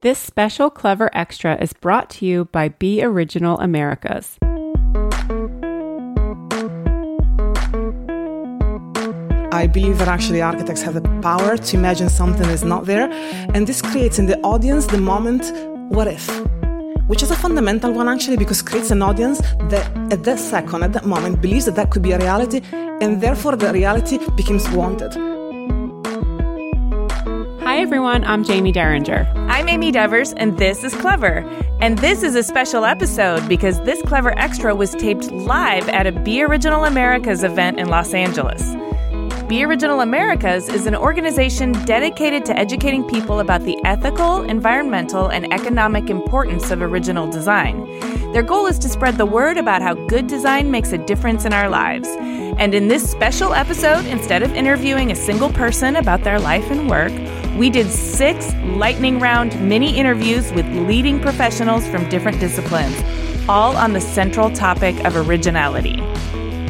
This special Clever Extra is brought to you by Be Original Americas. I believe that actually architects have the power to imagine something that's not there, and this creates in the audience the moment, what if? Which is a fundamental one actually because creates an audience that at that second, at that moment, believes that that could be a reality, and therefore the reality becomes wanted. Hi everyone, I'm Jaime Derringer. I'm Amy Devers, and this is Clever. And this is a special episode because this Clever Extra was taped live at a Be Original Americas event in Los Angeles. Be Original Americas is an organization dedicated to educating people about the ethical, environmental, and economic importance of original design. Their goal is to spread the word about how good design makes a difference in our lives. And in this special episode, instead of interviewing a single person about their life and work, we did six lightning round mini interviews with leading professionals from different disciplines, all on the central topic of originality.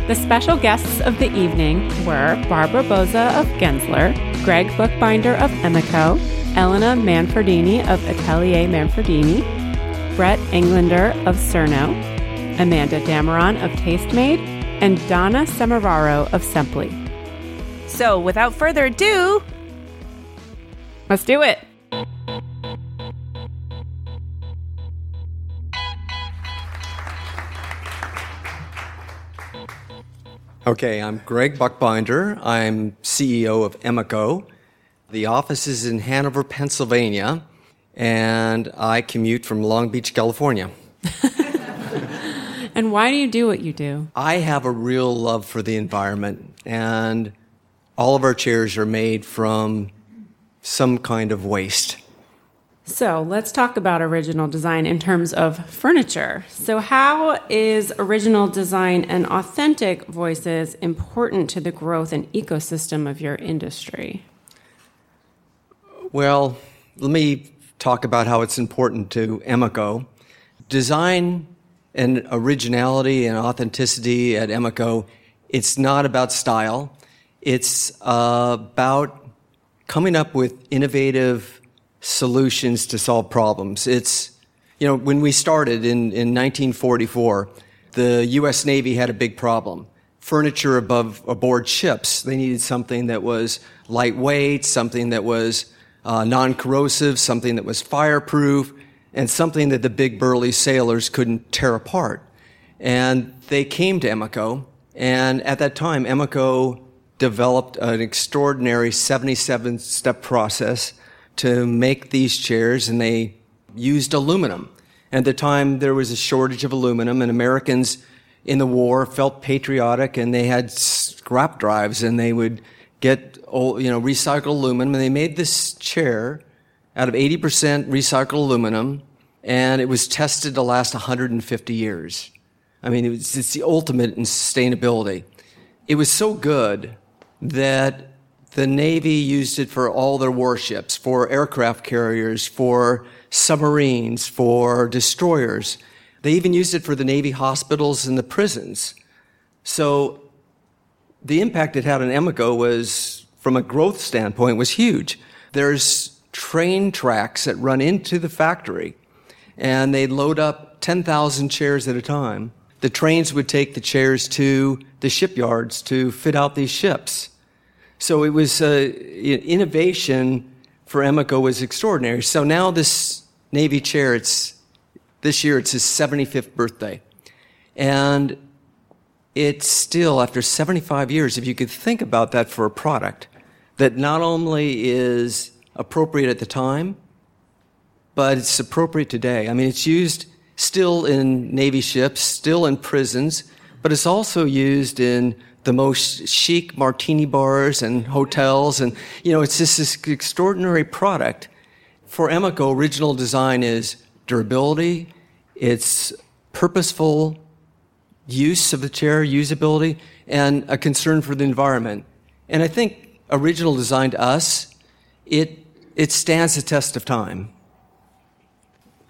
The special guests of the evening were Barbara Bouza of Gensler, Greg Buchbinder of Emeco, Elena Manferdini of Atelier Manferdini, Bret Englander of Cerno, Amanda Dameron of Tastemade, and Donna Semeraro of Simply. So, without further ado, let's do it. Okay, I'm Greg Buchbinder. I'm CEO of Emeco. The office is in Hanover, Pennsylvania, and I commute from Long Beach, California. and why do you do what you do? I have a real love for the environment, and all of our chairs are made from some kind of waste. So let's talk about original design in terms of furniture. So, how is original design and authentic voices important to the growth and ecosystem of your industry? Well, let me talk about how it's important to Emeco. Design and originality and authenticity at Emeco, it's not about style. It's uh, about coming up with innovative solutions to solve problems. It's, you know, when we started in, in 1944, the U.S. Navy had a big problem. Furniture above aboard ships. They needed something that was lightweight, something that was uh, non-corrosive, something that was fireproof, and something that the big burly sailors couldn't tear apart. And they came to Emeco, and at that time, Emeco developed an extraordinary 77 step process to make these chairs, and they used aluminum. At the time, there was a shortage of aluminum, and Americans in the war felt patriotic, and they had scrap drives, and they would get you know recycled aluminum, and they made this chair out of 80% recycled aluminum, and it was tested to last 150 years. I mean, it was, it's the ultimate in sustainability. It was so good that the Navy used it for all their warships, for aircraft carriers, for submarines, for destroyers. They even used it for the Navy hospitals and the prisons. So the impact it had on Emeco was, from a growth standpoint, was huge. There's train tracks that run into the factory, and they load up 10,000 chairs at a time. The trains would take the chairs to the shipyards to fit out these ships. So it was uh, innovation for Emeco was extraordinary. So now this Navy chair, it's this year it's his 75th birthday, and it's still after 75 years. If you could think about that for a product that not only is appropriate at the time, but it's appropriate today. I mean, it's used still in Navy ships, still in prisons, but it's also used in the most chic martini bars and hotels. And, you know, it's just this extraordinary product. For Emeco, original design is durability, it's purposeful use of the chair, usability, and a concern for the environment. And I think original design to us, it, it stands the test of time.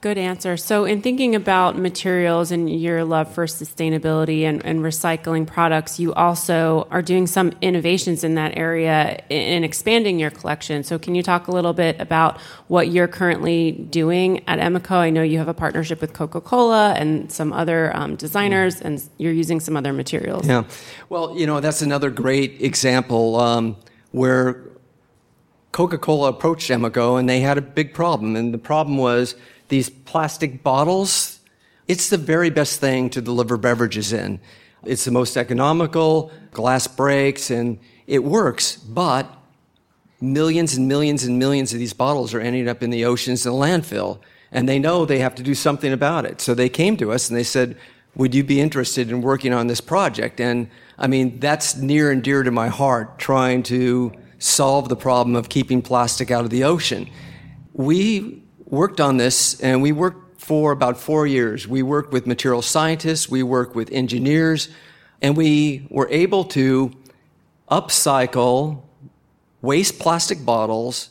Good answer. So, in thinking about materials and your love for sustainability and, and, recycling products, you also are doing some innovations in that area in expanding your collection. So, can you talk a little bit about what you're currently doing at Emeco? I know you have a partnership with Coca Cola and some other um, designers, and you're using some other materials. Yeah. Well, you know, that's another great example um, where Coca Cola approached Emeco and they had a big problem. And the problem was, these plastic bottles, it's the very best thing to deliver beverages in. It's the most economical, glass breaks, and it works, but millions and millions and millions of these bottles are ending up in the oceans and landfill. And they know they have to do something about it. So they came to us and they said, Would you be interested in working on this project? And I mean, that's near and dear to my heart, trying to solve the problem of keeping plastic out of the ocean. We worked on this, and we worked for about four years. We worked with material scientists, we worked with engineers, and we were able to upcycle waste plastic bottles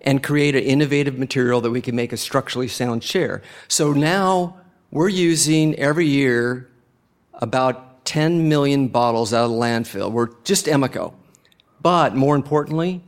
and create an innovative material that we can make a structurally sound chair. So now we're using every year about 10 million bottles out of landfill. We're just Emeco. But more importantly,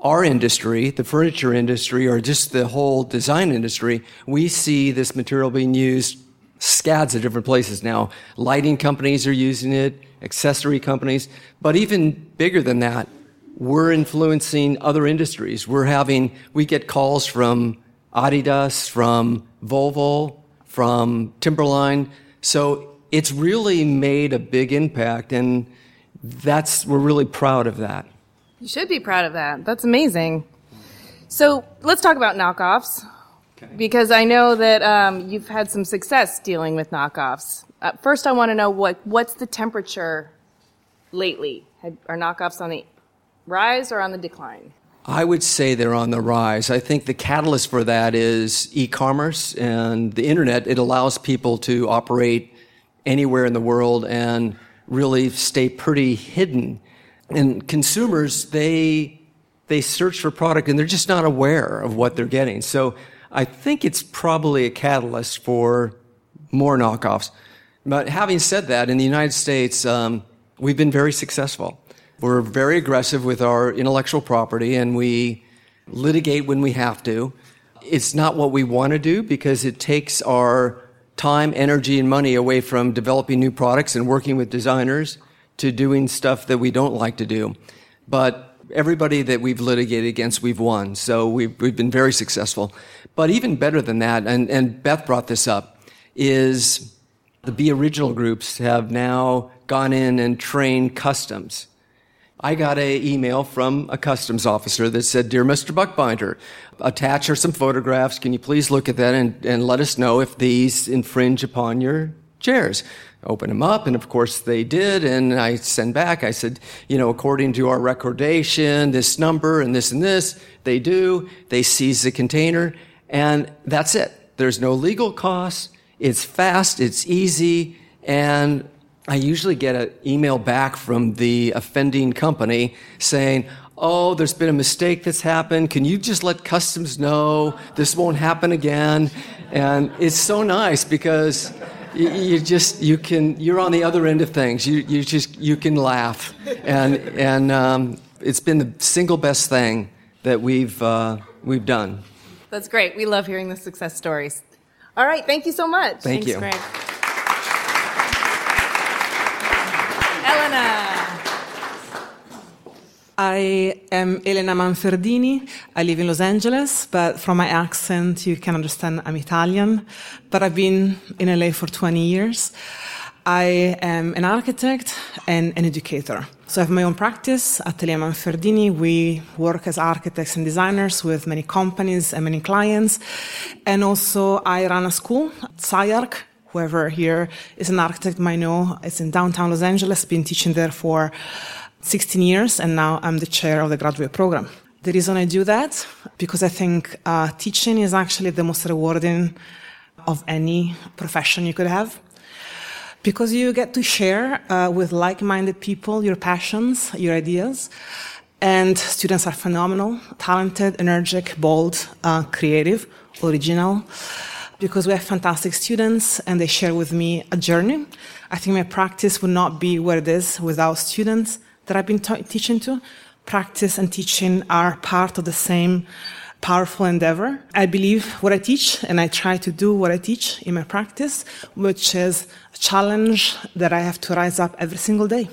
our industry, the furniture industry, or just the whole design industry, we see this material being used scads of different places now. Lighting companies are using it, accessory companies, but even bigger than that, we're influencing other industries. We're having, we get calls from Adidas, from Volvo, from Timberline. So it's really made a big impact, and that's, we're really proud of that. You should be proud of that. That's amazing. So let's talk about knockoffs. Okay. Because I know that um, you've had some success dealing with knockoffs. Uh, first, I want to know what what's the temperature lately? Are knockoffs on the rise or on the decline? I would say they're on the rise. I think the catalyst for that is e-commerce and the internet. It allows people to operate anywhere in the world and really stay pretty hidden and consumers they they search for product and they're just not aware of what they're getting. So I think it's probably a catalyst for more knockoffs. But having said that, in the United States, um, we've been very successful. We're very aggressive with our intellectual property and we litigate when we have to. It's not what we want to do because it takes our time, energy, and money away from developing new products and working with designers to doing stuff that we don't like to do. But everybody that we've litigated against, we've won. So we've, we've been very successful. But even better than that, and, and Beth brought this up, is the Be Original groups have now gone in and trained customs. I got an email from a customs officer that said, Dear Mr. Buchbinder, attach her some photographs. Can you please look at that and, and let us know if these infringe upon your chairs? open them up. And of course they did. And I send back, I said, you know, according to our recordation, this number and this and this, they do. They seize the container and that's it. There's no legal costs. It's fast. It's easy. And I usually get an email back from the offending company saying, Oh, there's been a mistake that's happened. Can you just let customs know this won't happen again? And it's so nice because you, you, just you can you're on the other end of things. You you just you can laugh, and and um, it's been the single best thing that we've uh, we've done. That's great. We love hearing the success stories. All right, thank you so much. Thank Thanks, you, Greg. Elena. I am Elena Manferdini. I live in Los Angeles, but from my accent, you can understand I'm Italian. But I've been in LA for 20 years. I am an architect and an educator. So I have my own practice, Atelier Manferdini. We work as architects and designers with many companies and many clients. And also I run a school, SCI-Arc. Whoever here is an architect might know. It's in downtown Los Angeles. Been teaching there for 16 years, and now I'm the chair of the graduate program. The reason I do that, because I think uh, teaching is actually the most rewarding of any profession you could have. Because you get to share uh, with like minded people your passions, your ideas. And students are phenomenal, talented, energetic, bold, uh, creative, original. because we have fantastic students and they share with me a journey. I think my practice would not be where it is without students that I've been teaching to. Practice and teaching are part of the same powerful endeavor. I believe what I teach and I try to do what I teach in my practice, which is a challenge that I have to rise up every single day.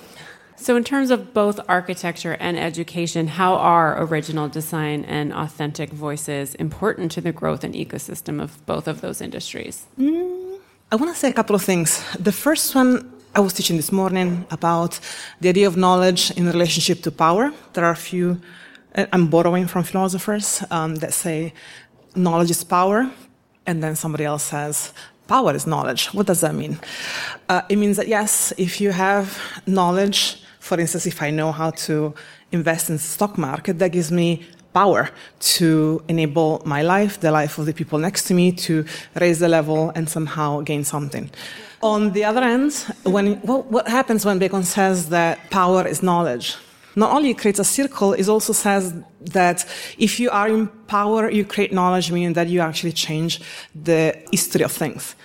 So, in terms of both architecture and education, how are original design and authentic voices important to the growth and ecosystem of both of those industries? Mm, I want to say a couple of things. The first one, I was teaching this morning about the idea of knowledge in relationship to power. There are a few, uh, I'm borrowing from philosophers um, that say knowledge is power, and then somebody else says power is knowledge. What does that mean? Uh, it means that yes, if you have knowledge, for instance, if I know how to invest in stock market, that gives me power to enable my life, the life of the people next to me, to raise the level and somehow gain something. On the other end, when, what happens when Bacon says that power is knowledge? Not only it creates a circle, it also says that if you are in power, you create knowledge, meaning that you actually change the history of things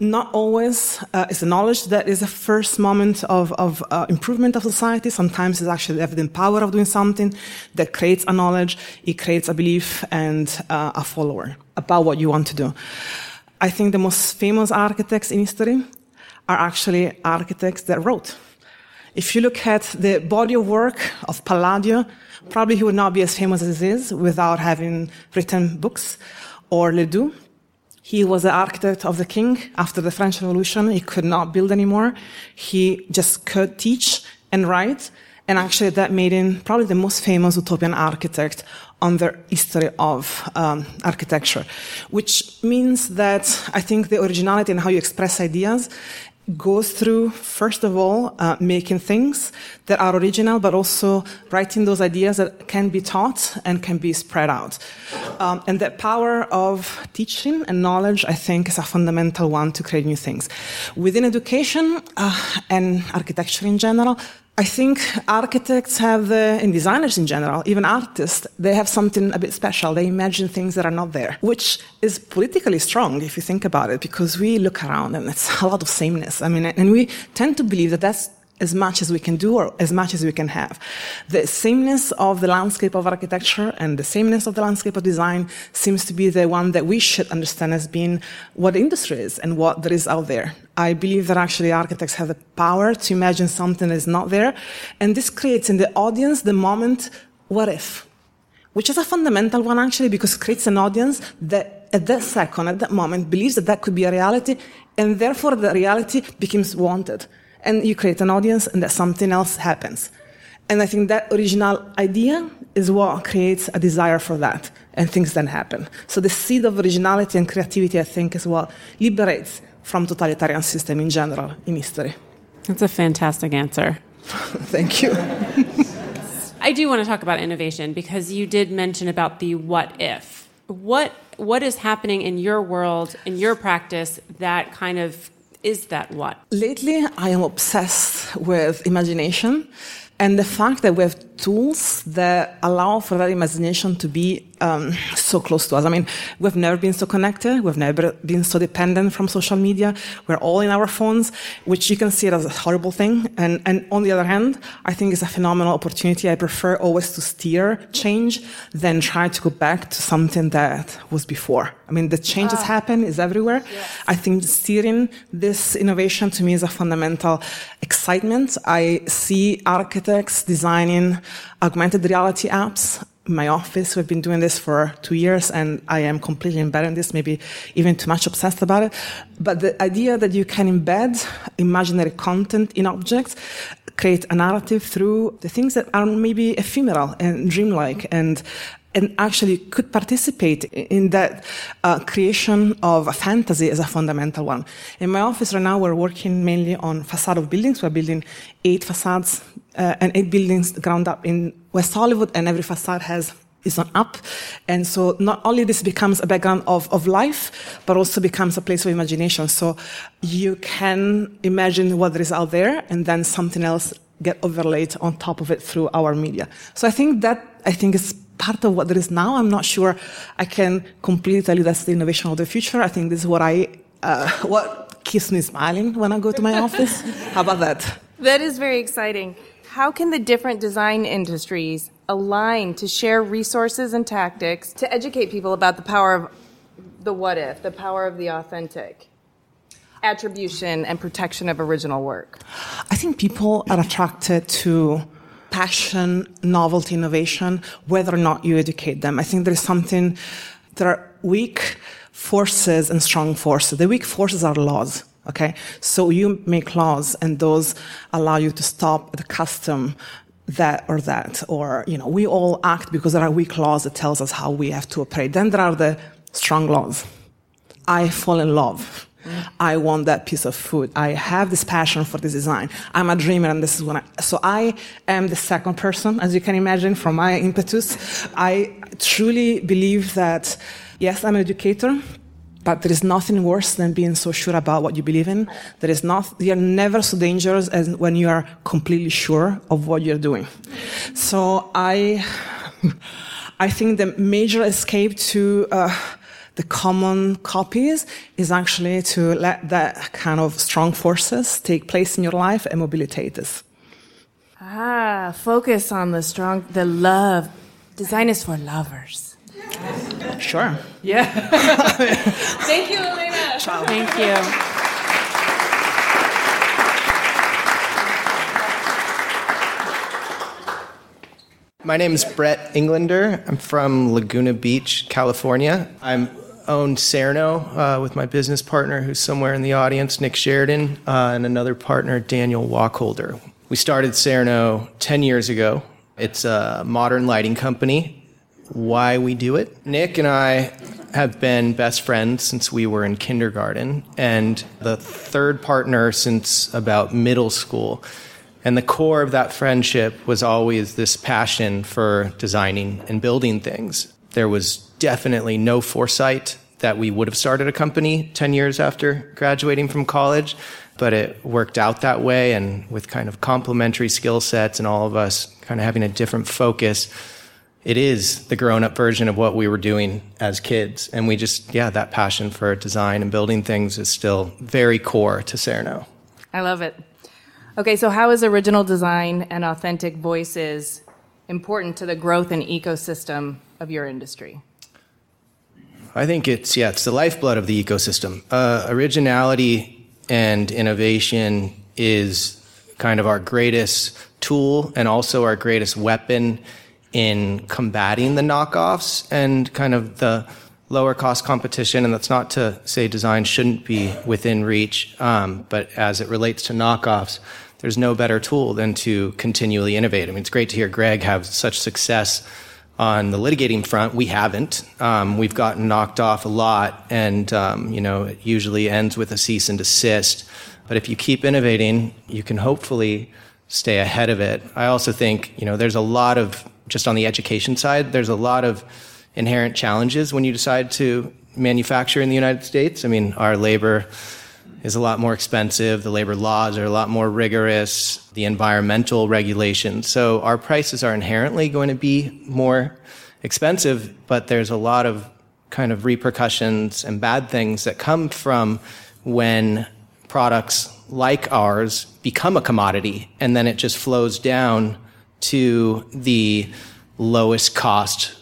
not always uh, is the knowledge that is the first moment of, of uh, improvement of society. Sometimes it's actually the evident power of doing something that creates a knowledge, it creates a belief and uh, a follower about what you want to do. I think the most famous architects in history are actually architects that wrote. If you look at the body of work of Palladio, probably he would not be as famous as he is without having written books, or Ledoux, he was the architect of the king after the French Revolution. He could not build anymore. He just could teach and write. And actually that made him probably the most famous utopian architect on the history of um, architecture, which means that I think the originality and how you express ideas goes through, first of all, uh, making things that are original, but also writing those ideas that can be taught and can be spread out. Um, and that power of teaching and knowledge, I think, is a fundamental one to create new things. Within education uh, and architecture in general, I think architects have, the, and designers in general, even artists, they have something a bit special. They imagine things that are not there, which is politically strong if you think about it, because we look around and it's a lot of sameness. I mean, and we tend to believe that that's as much as we can do or as much as we can have. The sameness of the landscape of architecture and the sameness of the landscape of design seems to be the one that we should understand as being what industry is and what there is out there. I believe that actually architects have the power to imagine something that is not there. And this creates in the audience the moment, what if? Which is a fundamental one actually because it creates an audience that at that second, at that moment, believes that that could be a reality and therefore the reality becomes wanted and you create an audience and that something else happens. And I think that original idea is what creates a desire for that, and things then happen. So the seed of originality and creativity, I think, is what liberates from totalitarian system in general in history. That's a fantastic answer. Thank you. I do want to talk about innovation because you did mention about the what if. What what is happening in your world, in your practice that kind of is that what? Lately, I am obsessed with imagination and the fact that we have tools that allow for that imagination to be um, so close to us. I mean, we've never been so connected. We've never been so dependent from social media. We're all in our phones, which you can see it as a horrible thing. And, and on the other hand, I think it's a phenomenal opportunity. I prefer always to steer change than try to go back to something that was before. I mean, the changes ah. happen, is everywhere. Yes. I think steering this innovation to me is a fundamental excitement. I see architects designing augmented reality apps my office. We've been doing this for two years and I am completely embedded in this, maybe even too much obsessed about it. But the idea that you can embed imaginary content in objects, create a narrative through the things that are maybe ephemeral and dreamlike and and actually could participate in that uh, creation of a fantasy as a fundamental one. In my office right now, we're working mainly on facade of buildings. We're building eight facades uh, and eight buildings ground up in West Hollywood, and every facade has is on up. And so not only this becomes a background of, of life, but also becomes a place of imagination. So you can imagine what there is out there, and then something else get overlaid on top of it through our media. So I think that I think is part of what there is now. I'm not sure I can completely tell you that's the innovation of the future. I think this is what I uh, what keeps me smiling when I go to my office. How about that? That is very exciting. How can the different design industries align to share resources and tactics to educate people about the power of the what if, the power of the authentic? Attribution and protection of original work. I think people are attracted to passion, novelty, innovation, whether or not you educate them. I think there's something, there are weak forces and strong forces. The weak forces are laws. Okay. So you make laws and those allow you to stop the custom that or that, or, you know, we all act because there are weak laws that tells us how we have to operate. Then there are the strong laws. I fall in love. I want that piece of food. I have this passion for this design. I'm a dreamer and this is what I, so I am the second person, as you can imagine from my impetus. I truly believe that, yes, I'm an educator, but there is nothing worse than being so sure about what you believe in. There is not, you're never so dangerous as when you are completely sure of what you're doing. So I, I think the major escape to, uh, the common copies is actually to let that kind of strong forces take place in your life and mobilitate us. Ah, focus on the strong, the love. Design is for lovers. Sure. Yeah. Thank you, Elena. Ciao. Thank you. My name is Bret Englander. I'm from Laguna Beach, California. I'm owned Cerno uh, with my business partner, who's somewhere in the audience, Nick Sheridan, uh, and another partner, Daniel Wacholder. We started Cerno 10 years ago. It's a modern lighting company. Why we do it? Nick and I have been best friends since we were in kindergarten, and the third partner since about middle school. And the core of that friendship was always this passion for designing and building things. There was definitely no foresight that we would have started a company 10 years after graduating from college, but it worked out that way. And with kind of complementary skill sets and all of us kind of having a different focus, it is the grown up version of what we were doing as kids. And we just, yeah, that passion for design and building things is still very core to Cerno. I love it. Okay, so how is original design and authentic voices important to the growth and ecosystem of your industry? I think it's yeah, it's the lifeblood of the ecosystem. Uh, originality and innovation is kind of our greatest tool and also our greatest weapon in combating the knockoffs and kind of the lower cost competition. And that's not to say design shouldn't be within reach, um, but as it relates to knockoffs, there's no better tool than to continually innovate. I mean, it's great to hear Greg have such success on the litigating front, we haven't. Um, we've gotten knocked off a lot, and um, you know it usually ends with a cease and desist. But if you keep innovating, you can hopefully stay ahead of it. I also think you know there's a lot of just on the education side. There's a lot of inherent challenges when you decide to manufacture in the United States. I mean, our labor is a lot more expensive. The labor laws are a lot more rigorous. The environmental regulations. So our prices are inherently going to be more expensive, but there's a lot of kind of repercussions and bad things that come from when products like ours become a commodity and then it just flows down to the lowest cost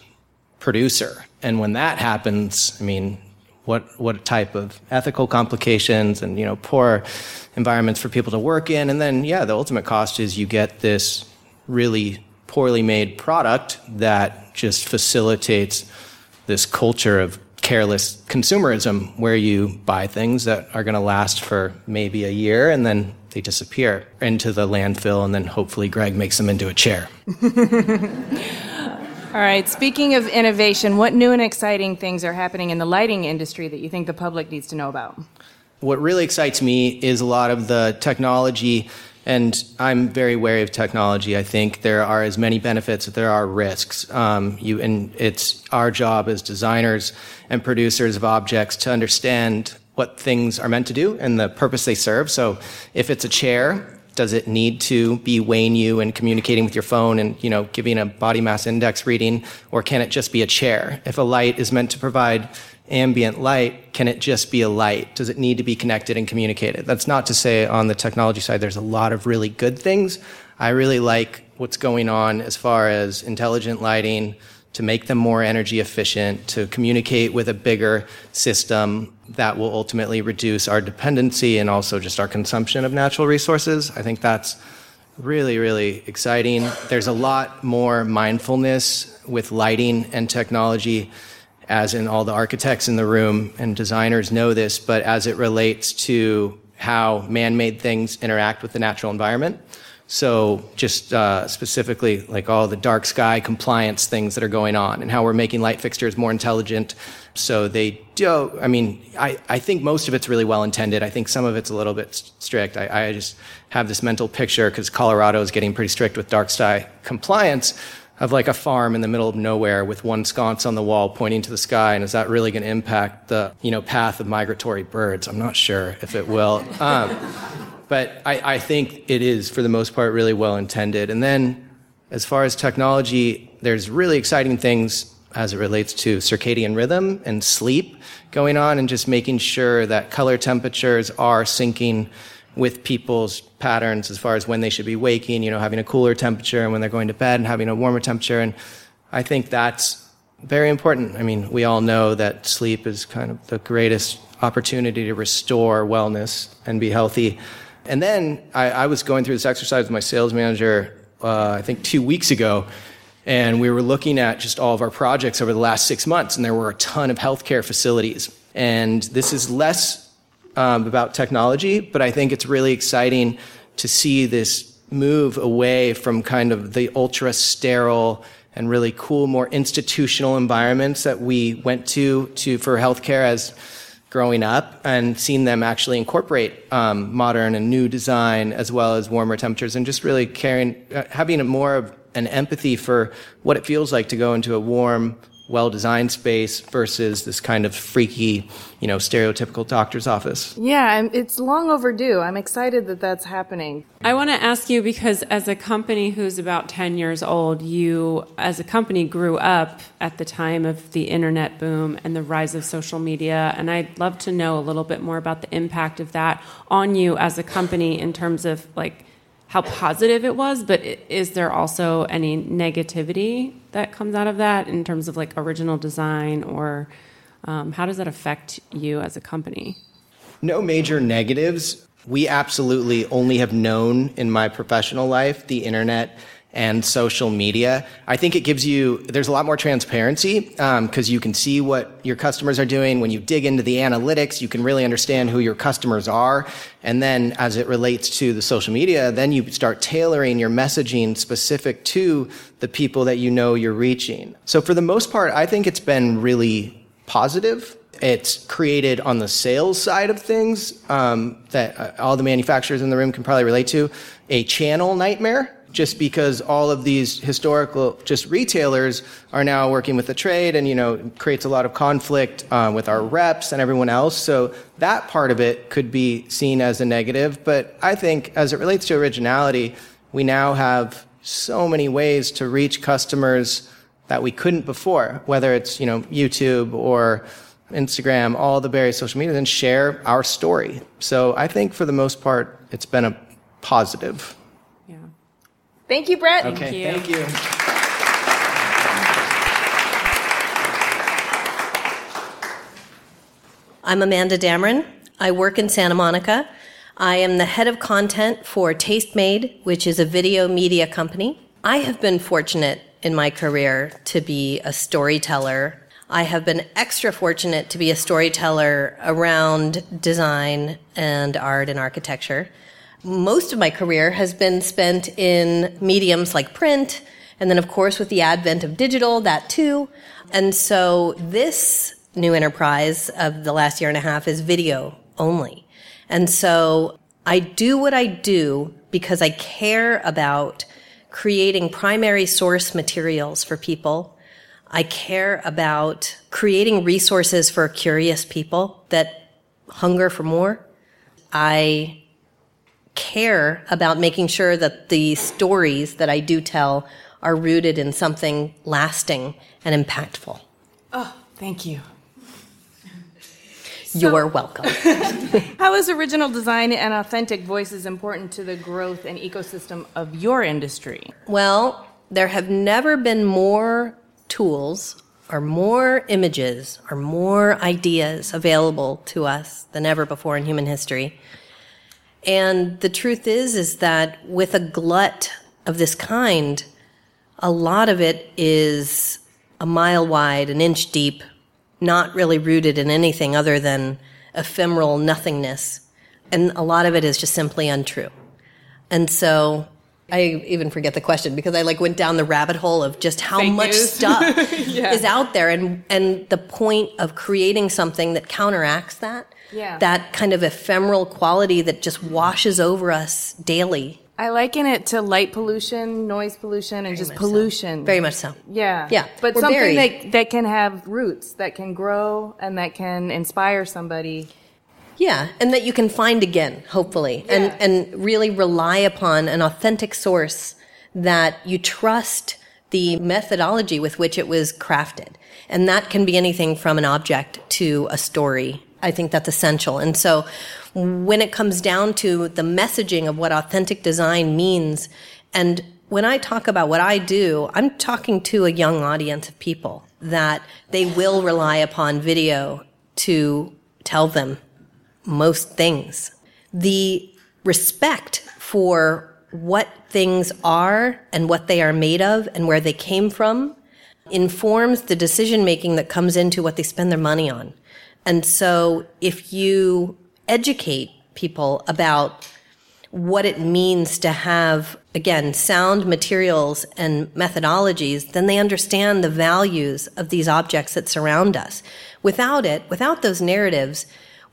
producer. And when that happens, I mean, what what type of ethical complications and you know poor environments for people to work in and then yeah the ultimate cost is you get this really poorly made product that just facilitates this culture of careless consumerism where you buy things that are going to last for maybe a year and then they disappear into the landfill and then hopefully Greg makes them into a chair. All right, speaking of innovation, what new and exciting things are happening in the lighting industry that you think the public needs to know about? What really excites me is a lot of the technology, and I'm very wary of technology. I think there are as many benefits as there are risks. Um, you, and it's our job as designers and producers of objects to understand what things are meant to do and the purpose they serve. So if it's a chair, Does it need to be weighing you and communicating with your phone and, you know, giving a body mass index reading? Or can it just be a chair? If a light is meant to provide ambient light, can it just be a light? Does it need to be connected and communicated? That's not to say on the technology side there's a lot of really good things. I really like what's going on as far as intelligent lighting to make them more energy efficient, to communicate with a bigger system that will ultimately reduce our dependency and also just our consumption of natural resources. I think that's really, really exciting. There's a lot more mindfulness with lighting and technology, as in all the architects in the room and designers know this, but as it relates to how man made things interact with the natural environment. So, just uh, specifically, like all the dark sky compliance things that are going on, and how we're making light fixtures more intelligent. So they do. I mean, I, I think most of it's really well intended. I think some of it's a little bit strict. I, I just have this mental picture because Colorado is getting pretty strict with dark sky compliance of like a farm in the middle of nowhere with one sconce on the wall pointing to the sky and is that really going to impact the you know path of migratory birds i'm not sure if it will um, but I, I think it is, for the most part, really well intended. And then, as far as technology, there's really exciting things as it relates to circadian rhythm and sleep going on, and just making sure that color temperatures are syncing with people's patterns as far as when they should be waking, you know, having a cooler temperature and when they're going to bed and having a warmer temperature. And I think that's very important. I mean, we all know that sleep is kind of the greatest opportunity to restore wellness and be healthy. And then I, I was going through this exercise with my sales manager, uh, I think two weeks ago, and we were looking at just all of our projects over the last six months, and there were a ton of healthcare facilities. And this is less um, about technology, but I think it's really exciting to see this move away from kind of the ultra sterile and really cool, more institutional environments that we went to, to for healthcare as growing up and seeing them actually incorporate um, modern and new design as well as warmer temperatures and just really caring, uh, having a more of an empathy for what it feels like to go into a warm, well designed space versus this kind of freaky, you know, stereotypical doctor's office. Yeah, it's long overdue. I'm excited that that's happening. I want to ask you because as a company who's about 10 years old, you as a company grew up at the time of the internet boom and the rise of social media. And I'd love to know a little bit more about the impact of that on you as a company in terms of like how positive it was, but is there also any negativity that comes out of that in terms of like original design or um, how does that affect you as a company? No major negatives. We absolutely only have known in my professional life the internet and social media. I think it gives you, there's a lot more transparency because um, you can see what your customers are doing. When you dig into the analytics, you can really understand who your customers are. And then as it relates to the social media, then you start tailoring your messaging specific to the people that you know you're reaching. So for the most part, I think it's been really positive. It's created on the sales side of things um, that uh, all the manufacturers in the room can probably relate to a channel nightmare just because all of these historical just retailers are now working with the trade and you know creates a lot of conflict um, with our reps and everyone else. So that part of it could be seen as a negative. But i think as it relates to originality we now have so many ways to reach customers that we couldn't before whether it's you know youtube or instagram all the various social media and share our story. So i think for the most part it's been a positive Thank you, Bret. Okay, thank you. Thank you. I'm Amanda Dameron. I work in Santa Monica. I am the head of content for Tastemade, which is a video media company. I have been fortunate in my career to be a storyteller. I have been extra fortunate to be a storyteller around design and art and architecture most of my career has been spent in mediums like print, and then, of course, with the advent of digital, that too. And so this new enterprise of the last year and a half is video only. And so I do what I do because I care about creating primary source materials for people. I care about creating resources for curious people that hunger for more. I care about making sure that the stories that I do tell are rooted in something lasting and impactful. Oh, thank you. You're welcome. How is original design and authentic voices important to the growth and ecosystem of your industry? Well, there have never been more tools or more images or more ideas available to us than ever before in human history. And the truth is is that with a glut of this kind, a lot of it is a mile wide, an inch deep, not really rooted in anything other than ephemeral nothingness. And a lot of it is just simply untrue. And so I even forget the question because I like went down the rabbit hole of just how Fake much news. stuff Yeah. is out there and and the point of creating something that counteracts that. Yeah. That kind of ephemeral quality that just washes over us daily. I liken it to light pollution, noise pollution, and just much so. pollution. Very much so. Yeah. Yeah. But We're something very- that, that can have roots, that can grow, and that can inspire somebody. Yeah, and that you can find again, hopefully, Yeah. and and really rely upon an authentic source that you trust the methodology with which it was crafted. And that can be anything from an object to a story. I think that's essential. And so when it comes down to the messaging of what authentic design means, and when I talk about what I do, I'm talking to a young audience of people that they will rely upon video to tell them most things. The respect for what things are and what they are made of and where they came from informs the decision making that comes into what they spend their money on. And so if you educate people about what it means to have, again, sound materials and methodologies, then they understand the values of these objects that surround us. Without it, without those narratives,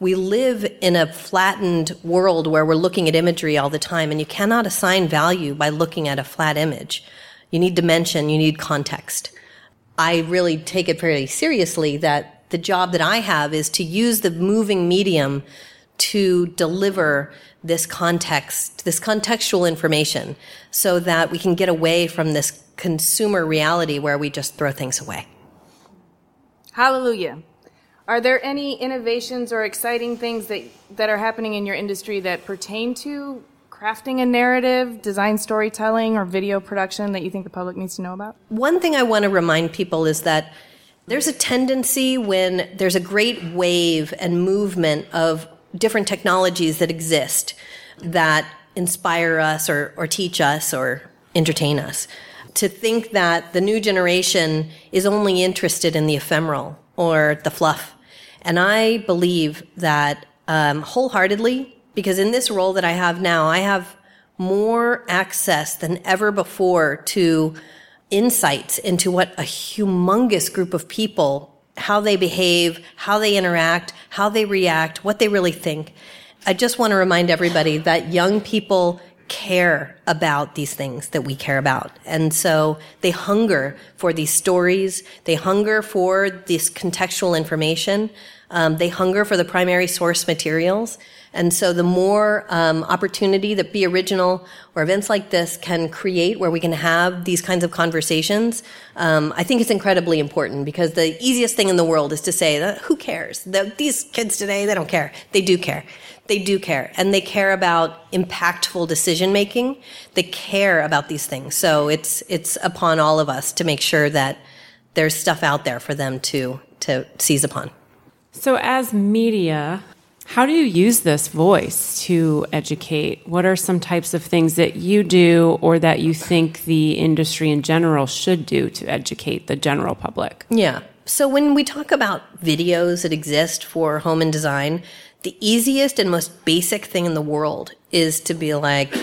we live in a flattened world where we're looking at imagery all the time, and you cannot assign value by looking at a flat image. You need dimension, you need context. I really take it very seriously that the job that I have is to use the moving medium to deliver this context, this contextual information, so that we can get away from this consumer reality where we just throw things away. Hallelujah. Are there any innovations or exciting things that, that are happening in your industry that pertain to crafting a narrative, design storytelling, or video production that you think the public needs to know about? One thing I want to remind people is that there's a tendency when there's a great wave and movement of different technologies that exist that inspire us or, or teach us or entertain us to think that the new generation is only interested in the ephemeral or the fluff. And I believe that um, wholeheartedly, because in this role that I have now, I have more access than ever before to insights into what a humongous group of people, how they behave, how they interact, how they react, what they really think. I just want to remind everybody that young people care about these things that we care about. And so they hunger for these stories. They hunger for this contextual information. Um, they hunger for the primary source materials. And so the more um, opportunity that Be Original or events like this can create where we can have these kinds of conversations, um, I think it's incredibly important because the easiest thing in the world is to say, who cares? The, these kids today, they don't care. They do care. They do care. And they care about impactful decision making. They care about these things. So it's, it's upon all of us to make sure that there's stuff out there for them to, to seize upon. So, as media, how do you use this voice to educate? What are some types of things that you do or that you think the industry in general should do to educate the general public? Yeah. So when we talk about videos that exist for home and design, the easiest and most basic thing in the world is to be like,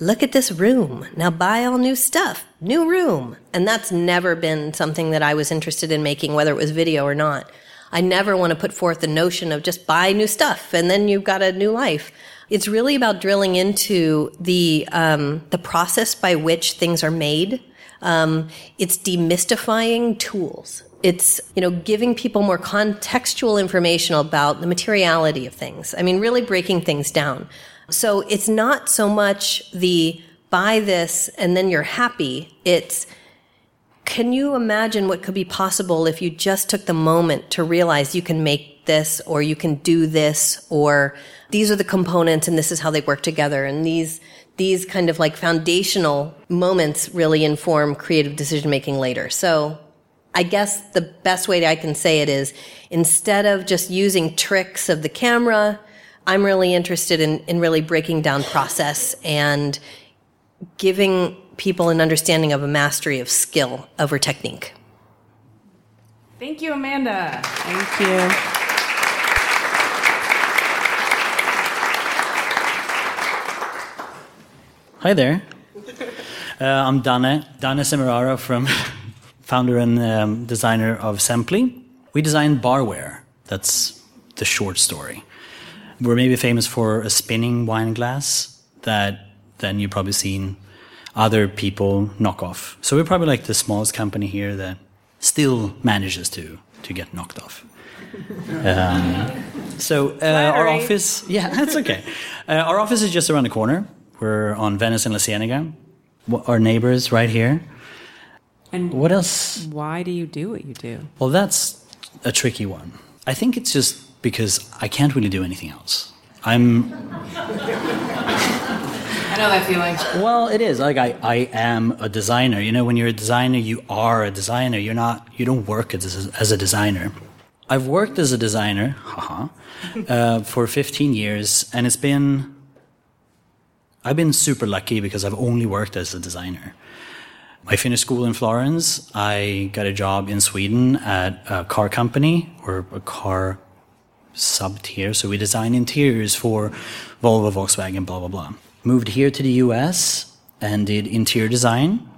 look at this room. Now buy all new stuff, new room. And that's never been something that I was interested in making, whether it was video or not. I never want to put forth the notion of just buy new stuff and then you've got a new life. It's really about drilling into the um, the process by which things are made. Um, it's demystifying tools. It's you know giving people more contextual information about the materiality of things. I mean, really breaking things down. So it's not so much the buy this and then you're happy. It's can you imagine what could be possible if you just took the moment to realize you can make this or you can do this or these are the components and this is how they work together and these these kind of like foundational moments really inform creative decision making later. So I guess the best way I can say it is instead of just using tricks of the camera, I'm really interested in, in really breaking down process and giving people an understanding of a mastery of skill over technique. Thank you, Amanda. Thank you. Hi there. Uh, I'm Dane, Dane Semeraro from founder and um, designer of Sempli. We design barware. That's the short story. We're maybe famous for a spinning wine glass that then you've probably seen other people knock off. So we're probably like the smallest company here that still manages to to get knocked off. Um, so uh, our office, yeah, that's okay. Uh, our office is just around the corner. We're on Venice and La Cienega. Our neighbors right here. And What else? why do you do what you do? Well, that's a tricky one. I think it's just because I can't really do anything else. I'm I know that feeling. Well, it is. Like I, I am a designer. You know, when you're a designer, you are a designer. You're not. You don't work as a, as a designer. I've worked as a designer, haha, uh, for 15 years, and it's been. I've been super lucky because I've only worked as a designer. I finished school in Florence. I got a job in Sweden at a car company or a car sub tier. So we design interiors for Volvo, Volkswagen, blah, blah, blah. Moved here to the US and did interior design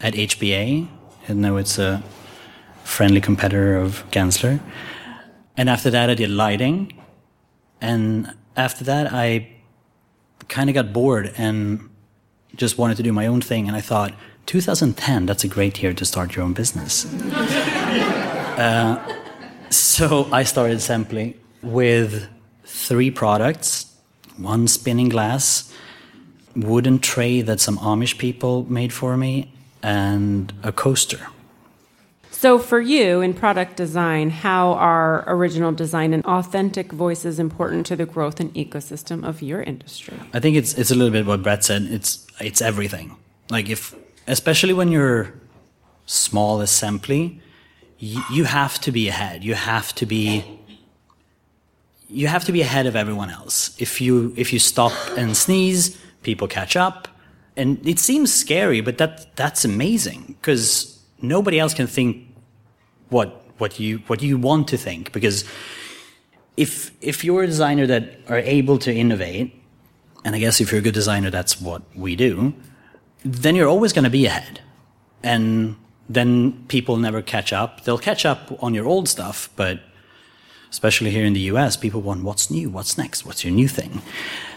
at HBA. And now it's a friendly competitor of Gensler. And after that, I did lighting. And after that, I kind of got bored and just wanted to do my own thing. And I thought, 2010, that's a great year to start your own business. uh, so I started Sempli with three products one spinning glass, wooden tray that some Amish people made for me, and a coaster. So, for you in product design, how are original design and authentic voices important to the growth and ecosystem of your industry? I think it's it's a little bit what Bret said. It's it's everything. Like if especially when you're small assembly, you, you have to be ahead. You have to be you have to be ahead of everyone else. If you if you stop and sneeze, people catch up. And it seems scary, but that that's amazing because nobody else can think what what you what you want to think because if if you're a designer that are able to innovate, and I guess if you're a good designer, that's what we do, then you're always going to be ahead, and then people never catch up. They'll catch up on your old stuff, but especially here in the US, people want what's new, what's next, what's your new thing.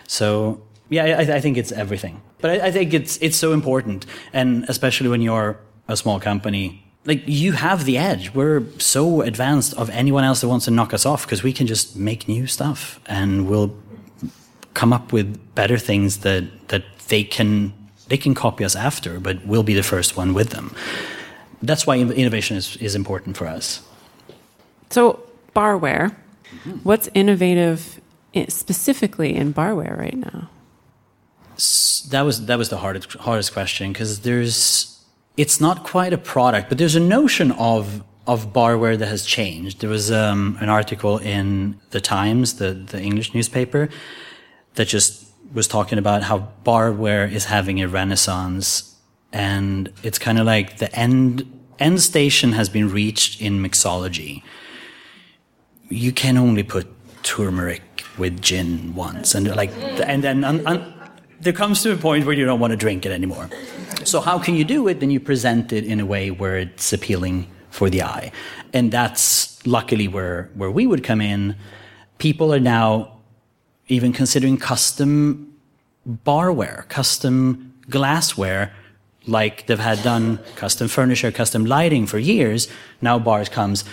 So yeah, I, I think it's everything. But I, I think it's it's so important, and especially when you're a small company like you have the edge. We're so advanced of anyone else that wants to knock us off because we can just make new stuff and we'll come up with better things that that they can they can copy us after, but we'll be the first one with them. That's why innovation is, is important for us. So, barware, what's innovative specifically in barware right now? That was that was the hardest hardest question because there's it's not quite a product, but there's a notion of of barware that has changed. There was um, an article in the Times, the the English newspaper, that just was talking about how barware is having a renaissance, and it's kind of like the end end station has been reached in mixology. You can only put turmeric with gin once, and like, and then. Un, un, there comes to a point where you don't want to drink it anymore. So how can you do it? Then you present it in a way where it's appealing for the eye. And that's luckily where, where we would come in. People are now even considering custom barware, custom glassware, like they've had done custom furniture, custom lighting for years. Now bars comes,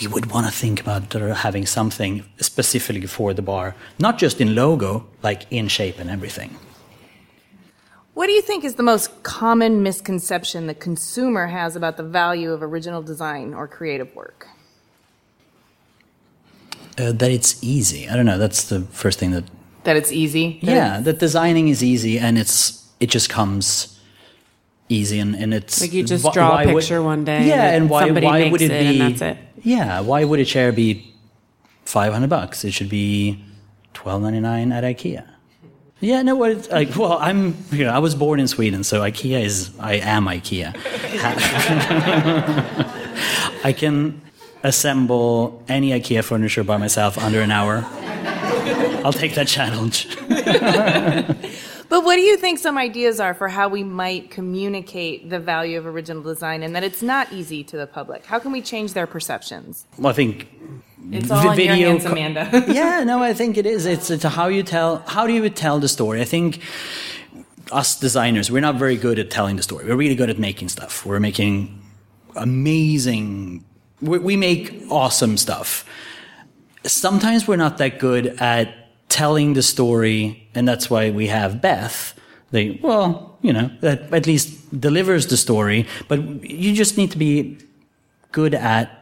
we would want to think about having something specifically for the bar, not just in logo, like in shape and everything. What do you think is the most common misconception the consumer has about the value of original design or creative work? Uh, that it's easy. I don't know. That's the first thing that. That it's easy. That yeah, that designing is easy, and it's it just comes easy, and, and it's like you just draw a picture would, one day. Yeah, and why somebody why makes would it, it be? and that's it. Yeah, why would a chair be five hundred bucks? It should be twelve ninety nine at IKEA. Yeah, no, what? Like, well, I'm. You know, I was born in Sweden, so IKEA is. I am IKEA. I can assemble any IKEA furniture by myself under an hour. I'll take that challenge. but what do you think some ideas are for how we might communicate the value of original design and that it's not easy to the public? How can we change their perceptions? Well, I think it's all in your hands, Amanda. yeah, no, I think it is. It's, it's how you tell. How do you tell the story? I think us designers, we're not very good at telling the story. We're really good at making stuff. We're making amazing. We, we make awesome stuff. Sometimes we're not that good at telling the story, and that's why we have Beth. They, well, you know, that at least delivers the story, but you just need to be good at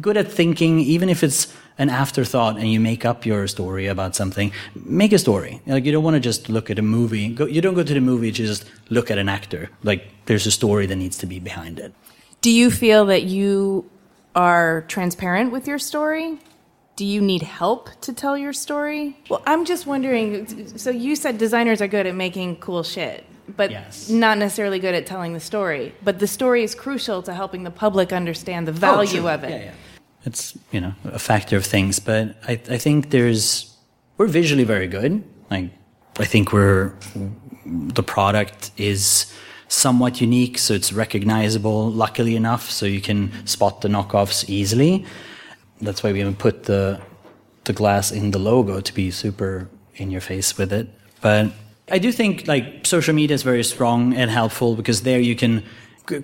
good at thinking, even if it's an afterthought and you make up your story about something, make a story. Like you don't want to just look at a movie. Go, you don't go to the movie to just look at an actor. Like there's a story that needs to be behind it. Do you feel that you are transparent with your story? Do you need help to tell your story? Well, I'm just wondering. So you said designers are good at making cool shit but yes. not necessarily good at telling the story. But the story is crucial to helping the public understand the oh, value oh, of it. Yeah, yeah. It's you know a factor of things, but I, I think there's we're visually very good. Like I think we're the product is somewhat unique, so it's recognizable. Luckily enough, so you can spot the knockoffs easily. That's why we even put the the glass in the logo to be super in your face with it. But I do think like social media is very strong and helpful because there you can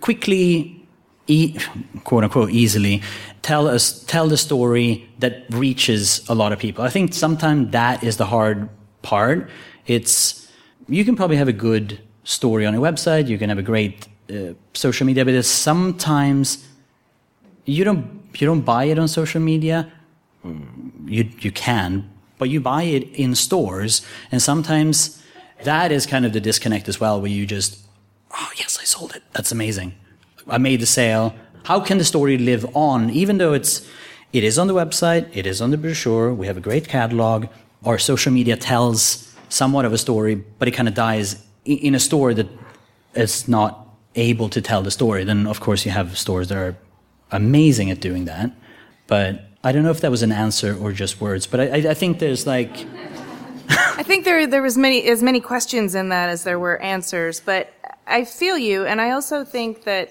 quickly, e- quote unquote, easily tell us tell the story that reaches a lot of people. I think sometimes that is the hard part. It's you can probably have a good story on a website, you can have a great uh, social media, but sometimes you don't you don't buy it on social media. You you can, but you buy it in stores, and sometimes that is kind of the disconnect as well, where you just, oh, yes, I sold it. That's amazing. I made the sale. How can the story live on, even though it's, it is on the website, it is on the brochure, we have a great catalog, our social media tells somewhat of a story, but it kind of dies in a store that is not able to tell the story. Then, of course, you have stores that are amazing at doing that. But I don't know if that was an answer or just words, but I, I think there's like, I think there there was many as many questions in that as there were answers, but I feel you, and I also think that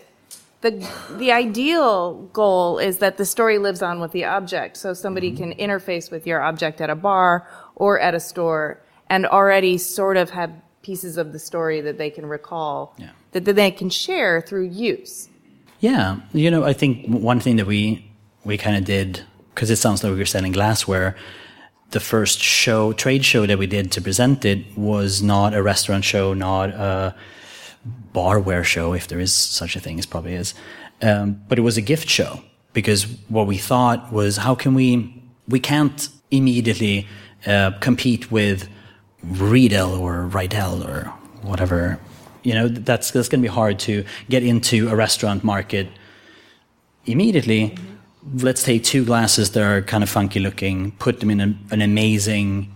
the the ideal goal is that the story lives on with the object, so somebody mm-hmm. can interface with your object at a bar or at a store and already sort of have pieces of the story that they can recall yeah. that, that they can share through use. Yeah, you know, I think one thing that we we kind of did because it sounds like we were selling glassware the first show, trade show that we did to present it was not a restaurant show, not a barware show, if there is such a thing, as probably is. Um, but it was a gift show because what we thought was how can we, we can't immediately uh, compete with Riedel or Riedel or whatever. You know, that's, that's going to be hard to get into a restaurant market immediately. Mm-hmm let's take two glasses that are kind of funky looking, put them in a, an amazing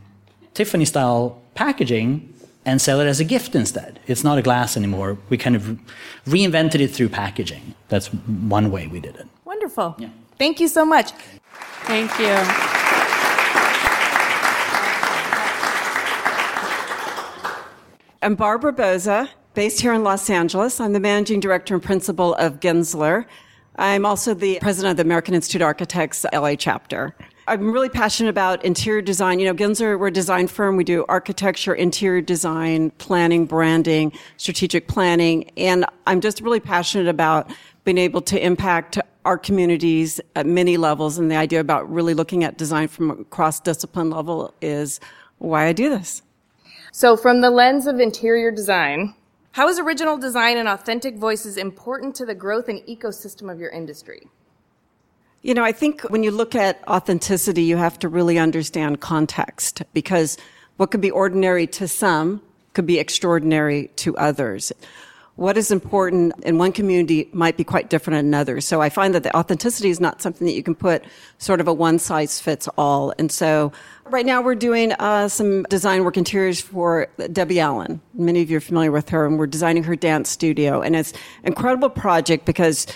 Tiffany style packaging, and sell it as a gift instead. It's not a glass anymore. We kind of reinvented it through packaging. That's one way we did it. Wonderful. Yeah. Thank you so much. Thank you. I'm Barbara Bouza, based here in Los Angeles. I'm the managing director and principal of Gensler, I'm also the president of the American Institute of Architects LA chapter. I'm really passionate about interior design. You know, Gensler, we're a design firm. We do architecture, interior design, planning, branding, strategic planning. And I'm just really passionate about being able to impact our communities at many levels. And the idea about really looking at design from a cross discipline level is why I do this. So, from the lens of interior design, how is original design and authentic voices important to the growth and ecosystem of your industry? You know, I think when you look at authenticity, you have to really understand context because what could be ordinary to some could be extraordinary to others. What is important in one community might be quite different in another. So I find that the authenticity is not something that you can put sort of a one size fits all. And so right now we're doing uh, some design work interiors for Debbie Allen. Many of you are familiar with her, and we're designing her dance studio. And it's an incredible project because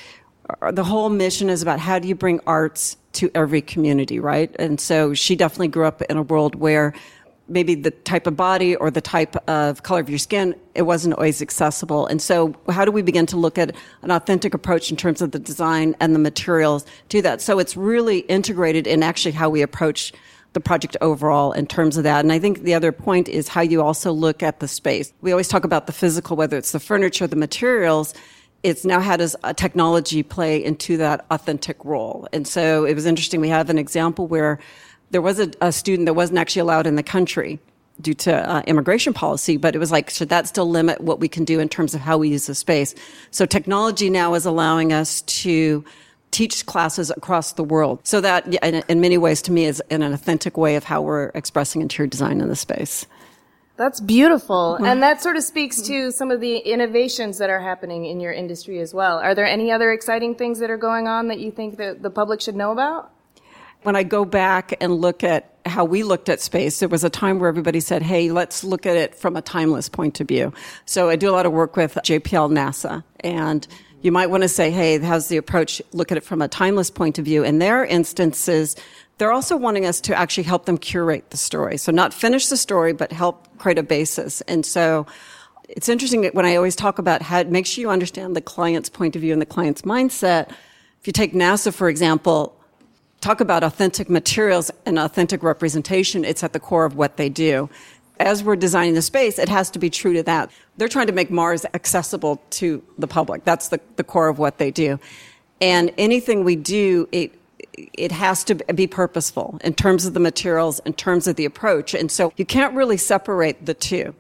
uh, the whole mission is about how do you bring arts to every community, right? And so she definitely grew up in a world where maybe the type of body or the type of color of your skin, it wasn't always accessible. And so how do we begin to look at an authentic approach in terms of the design and the materials to that? So it's really integrated in actually how we approach the project overall in terms of that. And I think the other point is how you also look at the space. We always talk about the physical, whether it's the furniture, the materials, it's now how does technology play into that authentic role? And so it was interesting. We have an example where there was a, a student that wasn't actually allowed in the country due to uh, immigration policy, but it was like, should that still limit what we can do in terms of how we use the space? So technology now is allowing us to teach classes across the world. So that, in, in many ways, to me, is in an authentic way of how we're expressing interior design in the space. That's beautiful. Mm-hmm. And that sort of speaks to some of the innovations that are happening in your industry as well. Are there any other exciting things that are going on that you think that the public should know about? When I go back and look at how we looked at space, there was a time where everybody said, hey, let's look at it from a timeless point of view. So I do a lot of work with JPL NASA and you might want to say, hey, how's the approach? Look at it from a timeless point of view. In their instances, they're also wanting us to actually help them curate the story. So not finish the story, but help create a basis. And so it's interesting that when I always talk about how make sure you understand the client's point of view and the client's mindset. If you take NASA, for example, talk about authentic materials and authentic representation, it's at the core of what they do. As we're designing the space, it has to be true to that. They're trying to make Mars accessible to the public. That's the, the core of what they do. And anything we do, it, it has to be purposeful in terms of the materials, in terms of the approach. And so you can't really separate the two.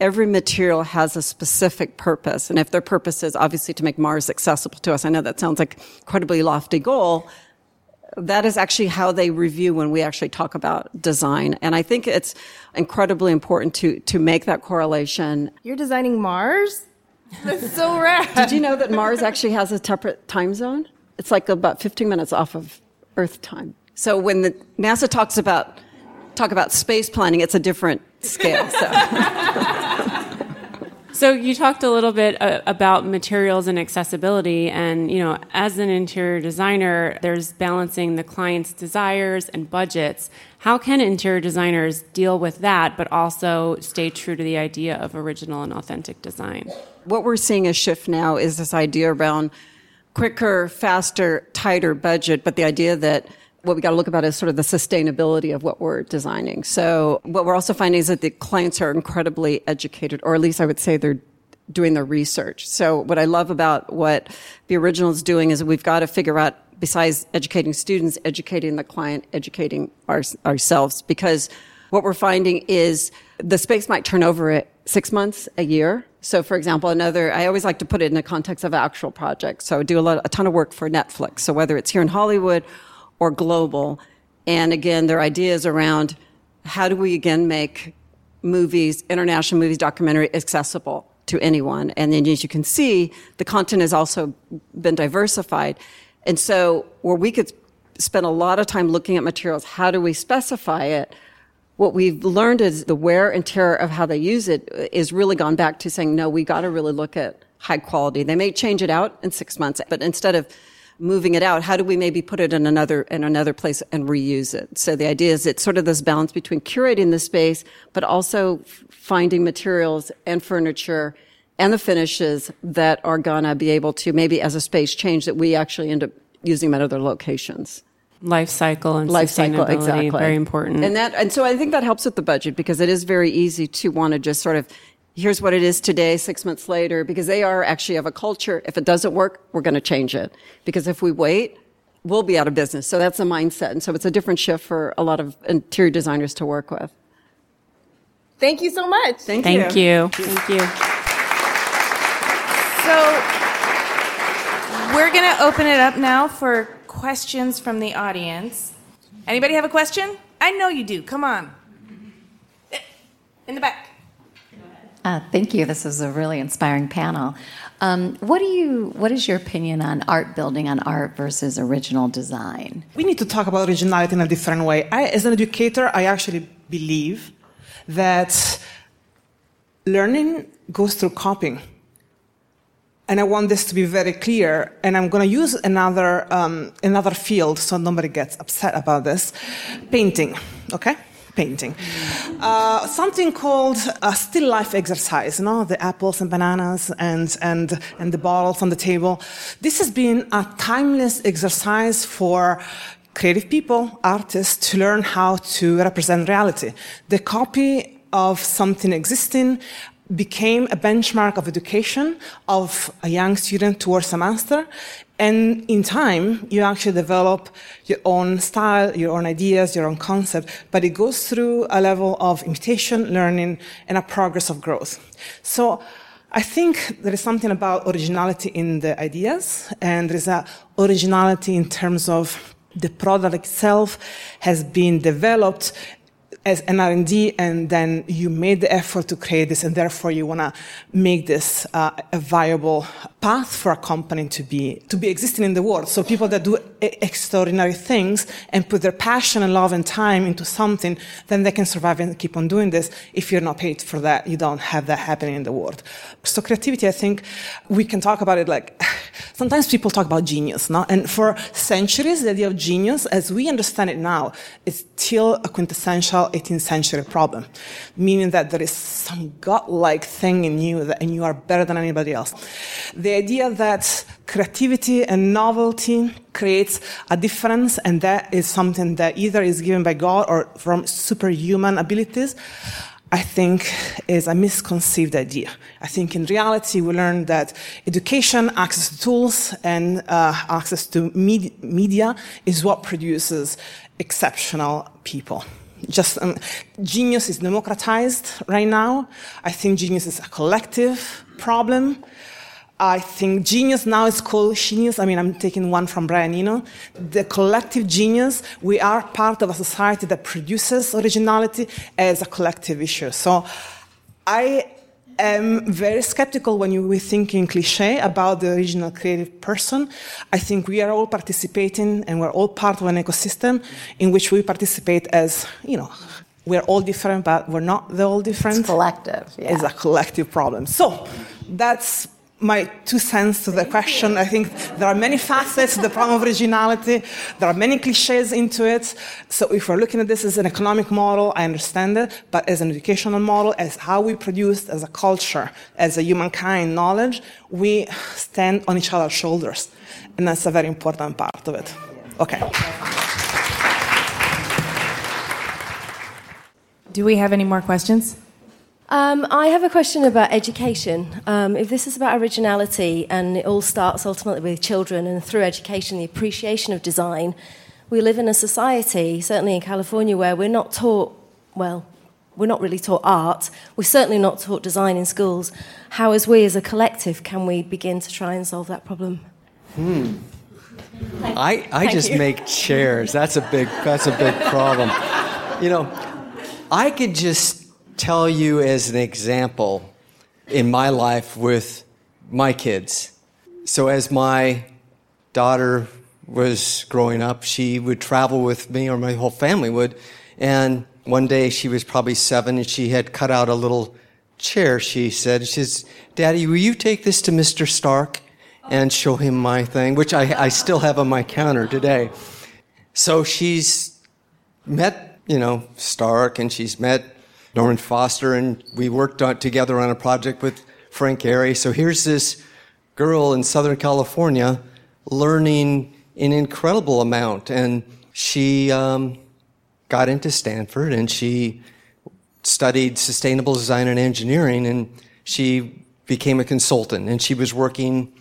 Every material has a specific purpose. And if their purpose is obviously to make Mars accessible to us, I know that sounds like incredibly lofty goal. That is actually how they review when we actually talk about design. And I think it's incredibly important to, to make that correlation. You're designing Mars? That's so rad. Did you know that Mars actually has a separate time zone? It's like about 15 minutes off of Earth time. So when the NASA talks about talk about space planning, it's a different scale. So. so you talked a little bit uh, about materials and accessibility, and you know, as an interior designer, there's balancing the client's desires and budgets. How can interior designers deal with that, but also stay true to the idea of original and authentic design? What we're seeing a shift now is this idea around quicker, faster, tighter budget, but the idea that what we got to look about is sort of the sustainability of what we're designing. So what we're also finding is that the clients are incredibly educated, or at least I would say they're doing their research. So what I love about what the original is doing is we've got to figure out, besides educating students, educating the client, educating our, ourselves, because what we're finding is the space might turn over at six months, a year, so, for example, another, I always like to put it in the context of actual projects. So, I do a, lot, a ton of work for Netflix. So, whether it's here in Hollywood or global, and again, their ideas around how do we again make movies, international movies, documentary accessible to anyone. And then, as you can see, the content has also been diversified. And so, where we could spend a lot of time looking at materials, how do we specify it? what we've learned is the wear and tear of how they use it is really gone back to saying, no, we got to really look at high quality. They may change it out in six months, but instead of moving it out, how do we maybe put it in another, in another place and reuse it? So the idea is it's sort of this balance between curating the space, but also finding materials and furniture and the finishes that are gonna be able to maybe as a space change that we actually end up using them at other locations. Life cycle and life cycle exactly very important. And that and so i think that helps with the budget because it is very easy to want to just sort of here's what it is today, six months later, because they are actually of a culture. If it doesn't work, we're going to change it. Because if we wait, we'll be out of business. So that's a mindset. And so it's a different shift for a lot of interior designers to work with. Thank you so much. Thank, Thank you. Thank you. So we're going to open it up now for questions from the audience. Anybody have a question? I know you do. Come on. In the back. Uh, thank you. This is a really inspiring panel. Um, what do you? What is your opinion on art building on art versus original design? We need to talk about originality in a different way. I, as an educator, I actually believe that learning goes through copying. And I want this to be very clear. And I'm going to use another, um, another field so nobody gets upset about this painting, okay? Painting. Uh, something called a still life exercise, you know, the apples and bananas and, and, and the bottles on the table. This has been a timeless exercise for creative people, artists, to learn how to represent reality. The copy of something existing became a benchmark of education of a young student towards a master. And in time, you actually develop your own style, your own ideas, your own concept, but it goes through a level of imitation, learning, and a progress of growth. So I think there is something about originality in the ideas, and there is a originality in terms of the product itself has been developed as an R&D and then you made the effort to create this and therefore you want to make this uh, a viable path for a company to be to be existing in the world. So people that do extraordinary things and put their passion and love and time into something then they can survive and keep on doing this. If you're not paid for that you don't have that happening in the world. So creativity i think we can talk about it like sometimes people talk about genius no? and for centuries the idea of genius as we understand it now is still a quintessential 18th century problem, meaning that there is some godlike thing in you that, and you are better than anybody else. The idea that creativity and novelty creates a difference and that is something that either is given by God or from superhuman abilities. I think is a misconceived idea. I think in reality we learn that education, access to tools, and uh, access to med- media is what produces exceptional people just um, genius is democratized right now. I think genius is a collective problem. I think genius now is called scenius. I mean, I'm taking one from Brian Eno. The collective genius, we are part of a society that produces originality as a collective issue. So I am very skeptical when you, we thinking cliche about the original creative person. I think we are all participating and we're all part of an ecosystem in which we participate as, you know, we're all different, but we're not all different. It's collective. Yeah. It's a collective problem. So that's my two cents to the question. I think there are many facets to the problem of originality. There are many cliches into it. So if we're looking at this as an economic model, I understand it. But as an educational model, as how we produce as a culture, as a humankind knowledge, we stand on each other's shoulders. And that's a very important part of it. Okay. Do we have any more questions? Um, I have a question about education. Um, if this is about originality and it all starts ultimately with children and through education, the appreciation of design, we live in a society, certainly in California, where we're not taught, well, we're not really taught art. We're certainly not taught design in schools. How, as we as a collective, can we begin to try and solve that problem? Hmm. I, I just you. make chairs. That's a big that's a big problem. You know, I could just tell you as an example in my life with my kids. So, as my daughter was growing up, she would travel with me, or my whole family would. And one day she was probably seven and she had cut out a little chair, she said. She says, Daddy, will you take this to Mr. Starck and show him my thing, which I, I still have on my counter today. So she's met, you know, Starck and she's met Norman Foster, and we worked on, together on a project with Frank Gehry. So here's this girl in Southern California learning an incredible amount, and she um, got into Stanford, and she studied sustainable design and engineering, and she became a consultant. And she was working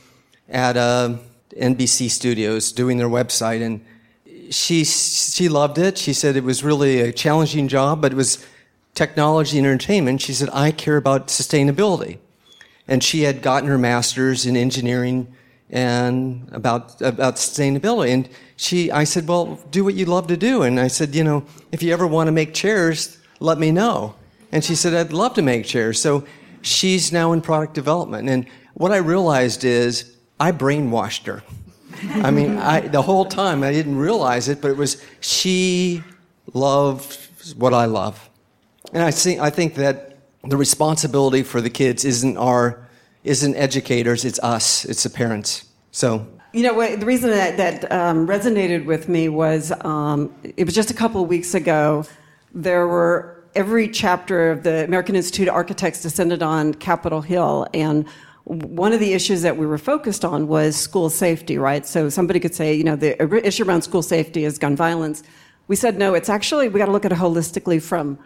at uh, NBC Studios doing their website, and she she loved it. She said it was really a challenging job, but it was technology and entertainment. She said I care about sustainability, and she had gotten her master's in engineering and about about sustainability. And she, I said, well, do what you love to do. And I said, you know, if you ever want to make chairs, let me know. And she said, I'd love to make chairs. So she's now in product development. And what I realized is I brainwashed her. I mean, I, the whole time I didn't realize it, but it was she loved what I love. And I think, I think that the responsibility for the kids isn't our, isn't educators, it's us, it's the parents. So. You know, the reason that, that um, resonated with me was um, it was just a couple of weeks ago. There were every chapter of the American Institute of Architects descended on Capitol Hill, and one of the issues that we were focused on was school safety, right? So somebody could say, you know, the issue around school safety is gun violence. We said, no, it's actually, we got to look at it holistically from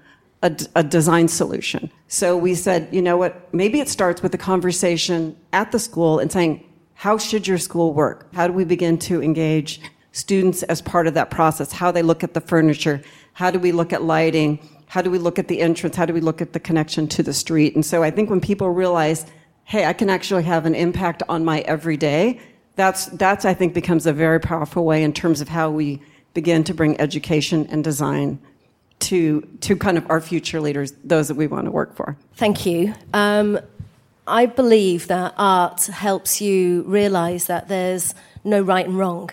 a, a, design solution. So we said, you know what, maybe it starts with a conversation at the school and saying, how should your school work? How do we begin to engage students as part of that process? How they look at the furniture? How do we look at lighting? How do we look at the entrance? How do we look at the connection to the street? And so I think when people realize, hey, I can actually have an impact on my everyday, that's, that's I think becomes a very powerful way in terms of how we begin to bring education and design to, to kind of our future leaders, those that we want to work for. Thank you. Um, I believe that art helps you realize that there's no right and wrong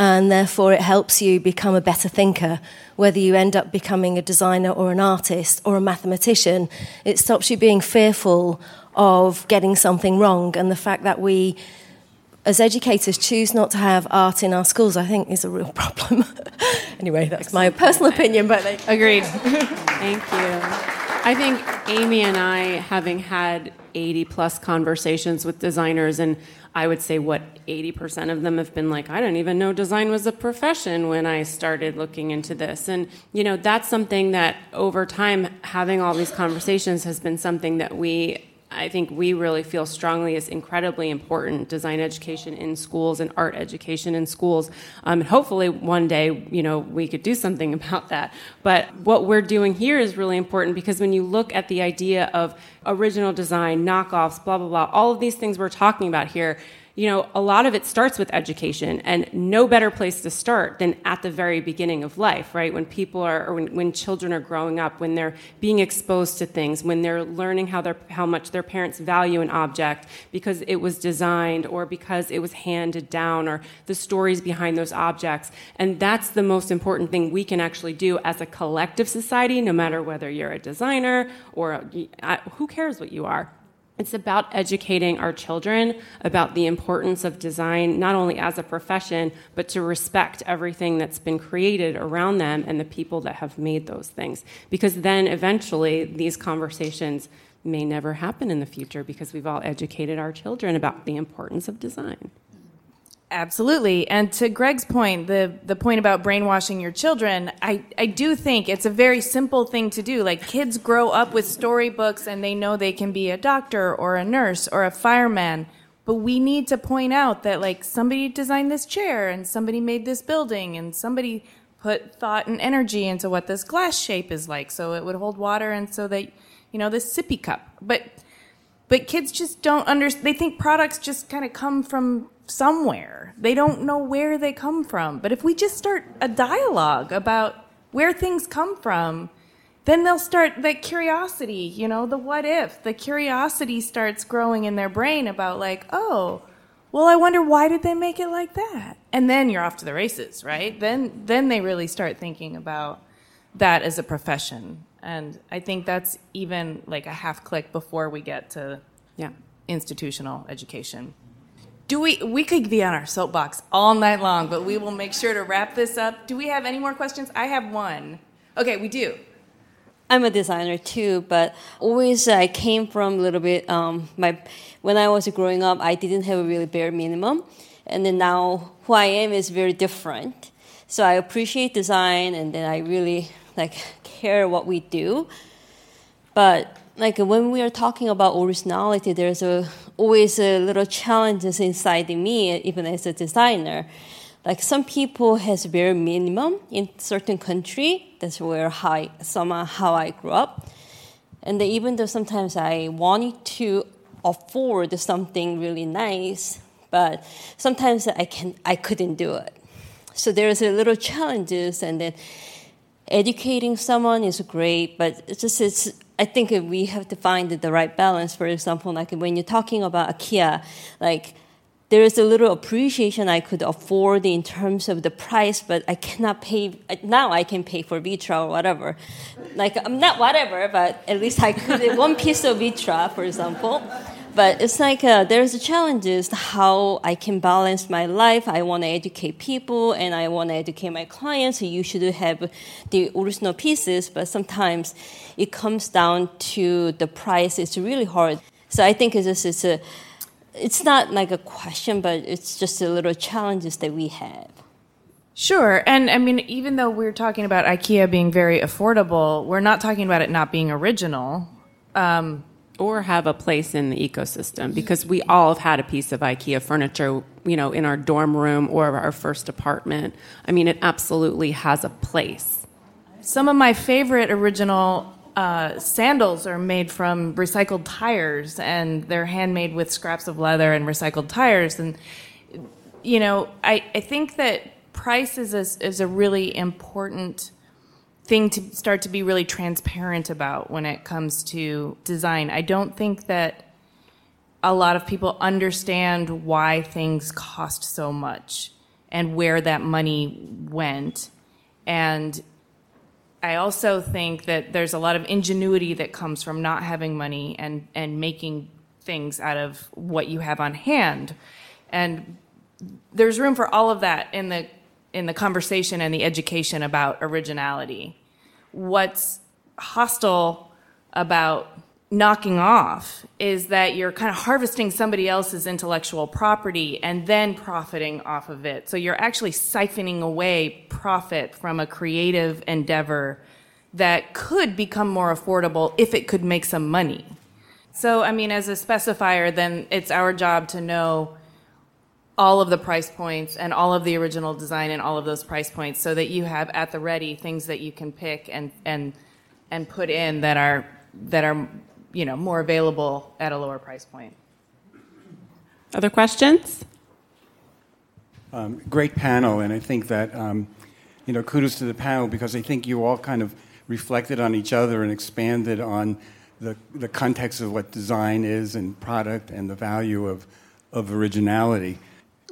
and therefore it helps you become a better thinker. Whether you end up becoming a designer or an artist or a mathematician, it stops you being fearful of getting something wrong. And the fact that we, as educators, choose not to have art in our schools, I think, is a real problem. anyway, that's my personal opinion, but like, agreed. Thank you. I think Amy and I, having had 80 plus conversations with designers, and I would say what 80% of them have been like, I didn't even know design was a profession when I started looking into this. And, you know, that's something that over time, having all these conversations has been something that we I think we really feel strongly is incredibly important design education in schools and art education in schools. Um, and hopefully one day, you know, we could do something about that. But what we're doing here is really important because when you look at the idea of original design, knockoffs, blah, blah, blah, all of these things we're talking about here, you know, a lot of it starts with education, and no better place to start than at the very beginning of life, right? When people are, or when, when children are growing up, when they're being exposed to things, when they're learning how, their, how much their parents value an object because it was designed or because it was handed down or the stories behind those objects. And that's the most important thing we can actually do as a collective society, no matter whether you're a designer or a, who cares what you are it's about educating our children about the importance of design, not only as a profession, but to respect everything that's been created around them and the people that have made those things. Because then eventually these conversations may never happen in the future because we've all educated our children about the importance of design. Absolutely. And to Greg's point, the, the point about brainwashing your children, I, I do think it's a very simple thing to do. Like kids grow up with storybooks and they know they can be a doctor or a nurse or a fireman. But we need to point out that like somebody designed this chair and somebody made this building and somebody put thought and energy into what this glass shape is like so it would hold water and so that you know this sippy cup. But but kids just don't understand they think products just kind of come from somewhere. They don't know where they come from. But if we just start a dialogue about where things come from, then they'll start that curiosity, you know, the what if. The curiosity starts growing in their brain about, like, oh, well, I wonder why did they make it like that? And then you're off to the races, right? Then, then they really start thinking about that as a profession. And I think that's even like a half click before we get to yeah, institutional education. Do we we could be on our soapbox all night long, but we will make sure to wrap this up. Do we have any more questions? I have one. Okay, we do. I'm a designer too, but always I came from a little bit. Um, my when I was growing up, I didn't have a really bare minimum, and then now who I am is very different. So I appreciate design, and then I really like care what we do. But like when we are talking about originality, there's a, always a little challenges inside me, even as a designer. Like some people has very minimum in certain country. That's where I, somehow how I grew up. And even though sometimes I wanted to afford something really nice, but sometimes I can I couldn't do it. So there's a little challenges, and then educating someone is great, but it's just it's. I think we have to find the right balance. For example, like when you're talking about IKEA, like there is a little appreciation I could afford in terms of the price, but I cannot pay. Now I can pay for Vitra or whatever. Like, I'm not whatever, but at least I could, one piece of Vitra, for example. But it's like uh, there's a challenges how I can balance my life. I want to educate people and I want to educate my clients. So you should have the original pieces, but sometimes it comes down to the price. It's really hard. So I think it's just it's a it's not like a question, but it's just a little challenges that we have. Sure. And I mean, even though we're talking about IKEA being very affordable, we're not talking about it not being original. Um, or have a place in the ecosystem because we all have had a piece of IKEA furniture, you know, in our dorm room or our first apartment. I mean, it absolutely has a place. Some of my favorite original uh, sandals are made from recycled tires and they're handmade with scraps of leather and recycled tires. And, you know, I, I think that price is a, is a really important thing to start to be really transparent about when it comes to design. I don't think that a lot of people understand why things cost so much and where that money went. And I also think that there's a lot of ingenuity that comes from not having money and, and making things out of what you have on hand. And there's room for all of that in the in the conversation and the education about originality. What's hostile about knocking off is that you're kind of harvesting somebody else's intellectual property and then profiting off of it. So you're actually siphoning away profit from a creative endeavor that could become more affordable if it could make some money. So, I mean, as a specifier, then it's our job to know all of the price points and all of the original design and all of those price points so that you have at the ready things that you can pick and, and, and put in that are, that are you know, more available at a lower price point. Other questions? Um, great panel, and I think that um, you know kudos to the panel because I think you all kind of reflected on each other and expanded on the the context of what design is and product and the value of of originality.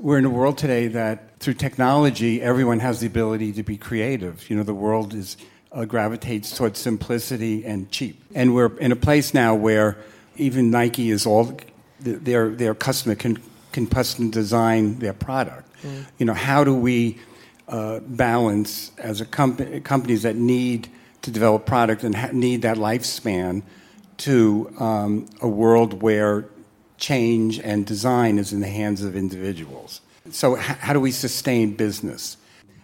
We're in a world today that through technology, everyone has the ability to be creative. You know, the world is uh, gravitates towards simplicity and cheap. And we're in a place now where even Nike is all their their customer can can custom design their product. Mm. You know, how do we uh, balance as a company companies that need to develop product and ha- need that lifespan to um, a world where change and design is in the hands of individuals. So, h- how do we sustain business?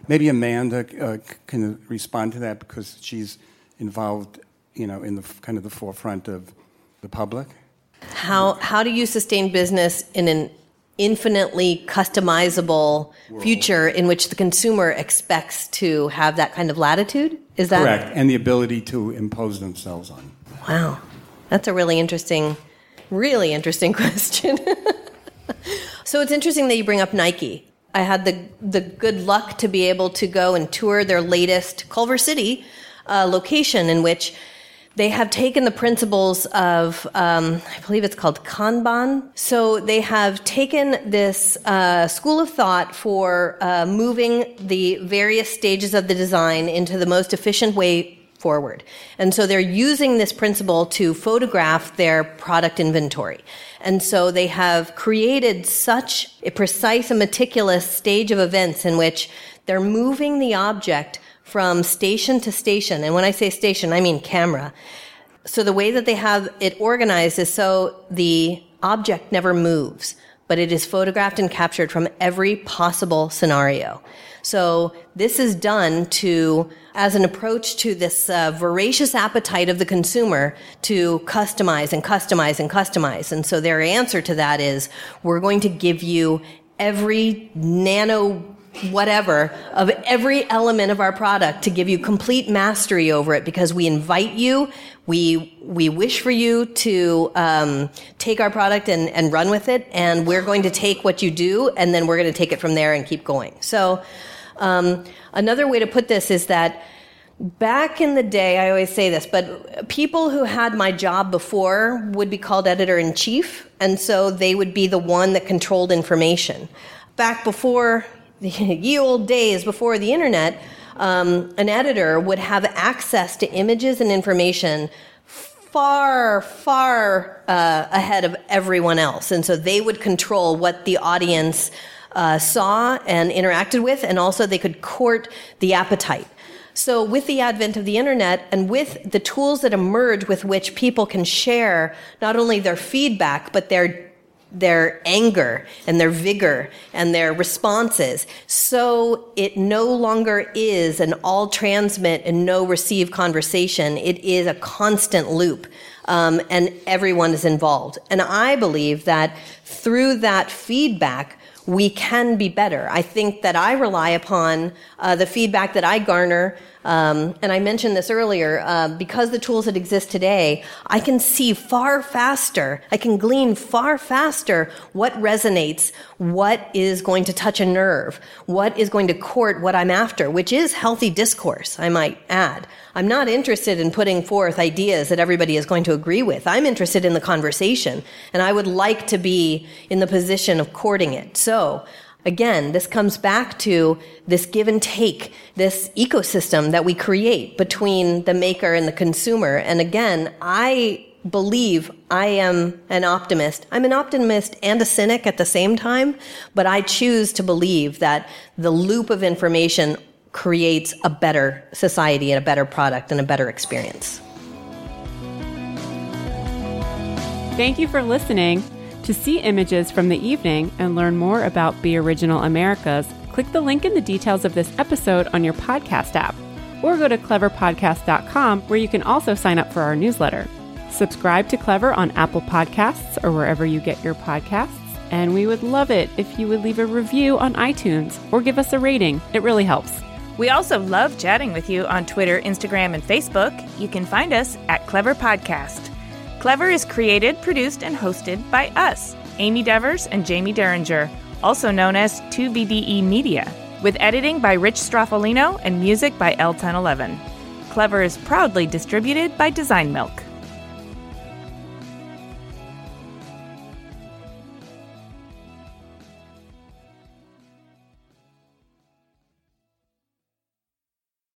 Maybe Amanda uh, can respond to that because she's involved, you know, in the kind of the forefront of the public. How how do you sustain business in an infinitely customizable World. future in which the consumer expects to have that kind of latitude? Is that correct? And the ability to impose themselves on. Wow, that's a really interesting, really interesting question. so it's interesting that you bring up Nike I had the the good luck to be able to go and tour their latest Culver City uh, location, in which they have taken the principles of um, I believe it's called Kanban. So they have taken this uh, school of thought for uh, moving the various stages of the design into the most efficient way forward. And so they're using this principle to photograph their product inventory. And so they have created such a precise and meticulous stage of events in which they're moving the object from station to station. And when I say station, I mean camera. So the way that they have it organized is so the object never moves, but it is photographed and captured from every possible scenario. So this is done to, as an approach to this uh, voracious appetite of the consumer to customize and customize and customize. And so their answer to that is, we're going to give you every nano whatever of every element of our product to give you complete mastery over it because we invite you. We we wish for you to um, take our product and, and run with it. And we're going to take what you do and then we're going to take it from there and keep going. So um, another way to put this is that back in the day i always say this but people who had my job before would be called editor in chief and so they would be the one that controlled information back before the ye old days before the internet, um, an editor would have access to images and information far, far uh, ahead of everyone else. And so they would control what the audience uh, saw and interacted with, and also they could court the appetite. So, with the advent of the internet and with the tools that emerge with which people can share not only their feedback, but their their anger and their vigor and their responses. So it no longer is an all transmit and no receive conversation. It is a constant loop. Um, and everyone is involved. And I believe that through that feedback, we can be better. I think that I rely upon uh, the feedback that I garner um, and I mentioned this earlier, uh, because the tools that exist today, I can see far faster, I can glean far faster what resonates, what is going to touch a nerve, what is going to court what I'm after, which is healthy discourse, I might add. I'm not interested in putting forth ideas that everybody is going to agree with. I'm interested in the conversation, and I would like to be in the position of courting it. So Again, this comes back to this give and take, this ecosystem that we create between the maker and the consumer. And again, I believe I am an optimist. I'm an optimist and a cynic at the same time, but I choose to believe that the loop of information creates a better society and a better product and a better experience. Thank you for listening. To see images from the evening and learn more about Be Original Americas, click the link in the details of this episode on your podcast app, or go to cleverpodcast.com where you can also sign up for our newsletter. Subscribe to Clever on Apple Podcasts or wherever you get your podcasts, and we would love it if you would leave a review on iTunes or give us a rating. It really helps. We also love chatting with you on Twitter, Instagram, and Facebook. You can find us at Clever Podcast. Clever is created, produced, and hosted by us, Amy Devers and Jaime Derringer, also known as 2BDE Media, with editing by Rich Straffolino and music by El Ten Eleven. Clever is proudly distributed by Design Milk.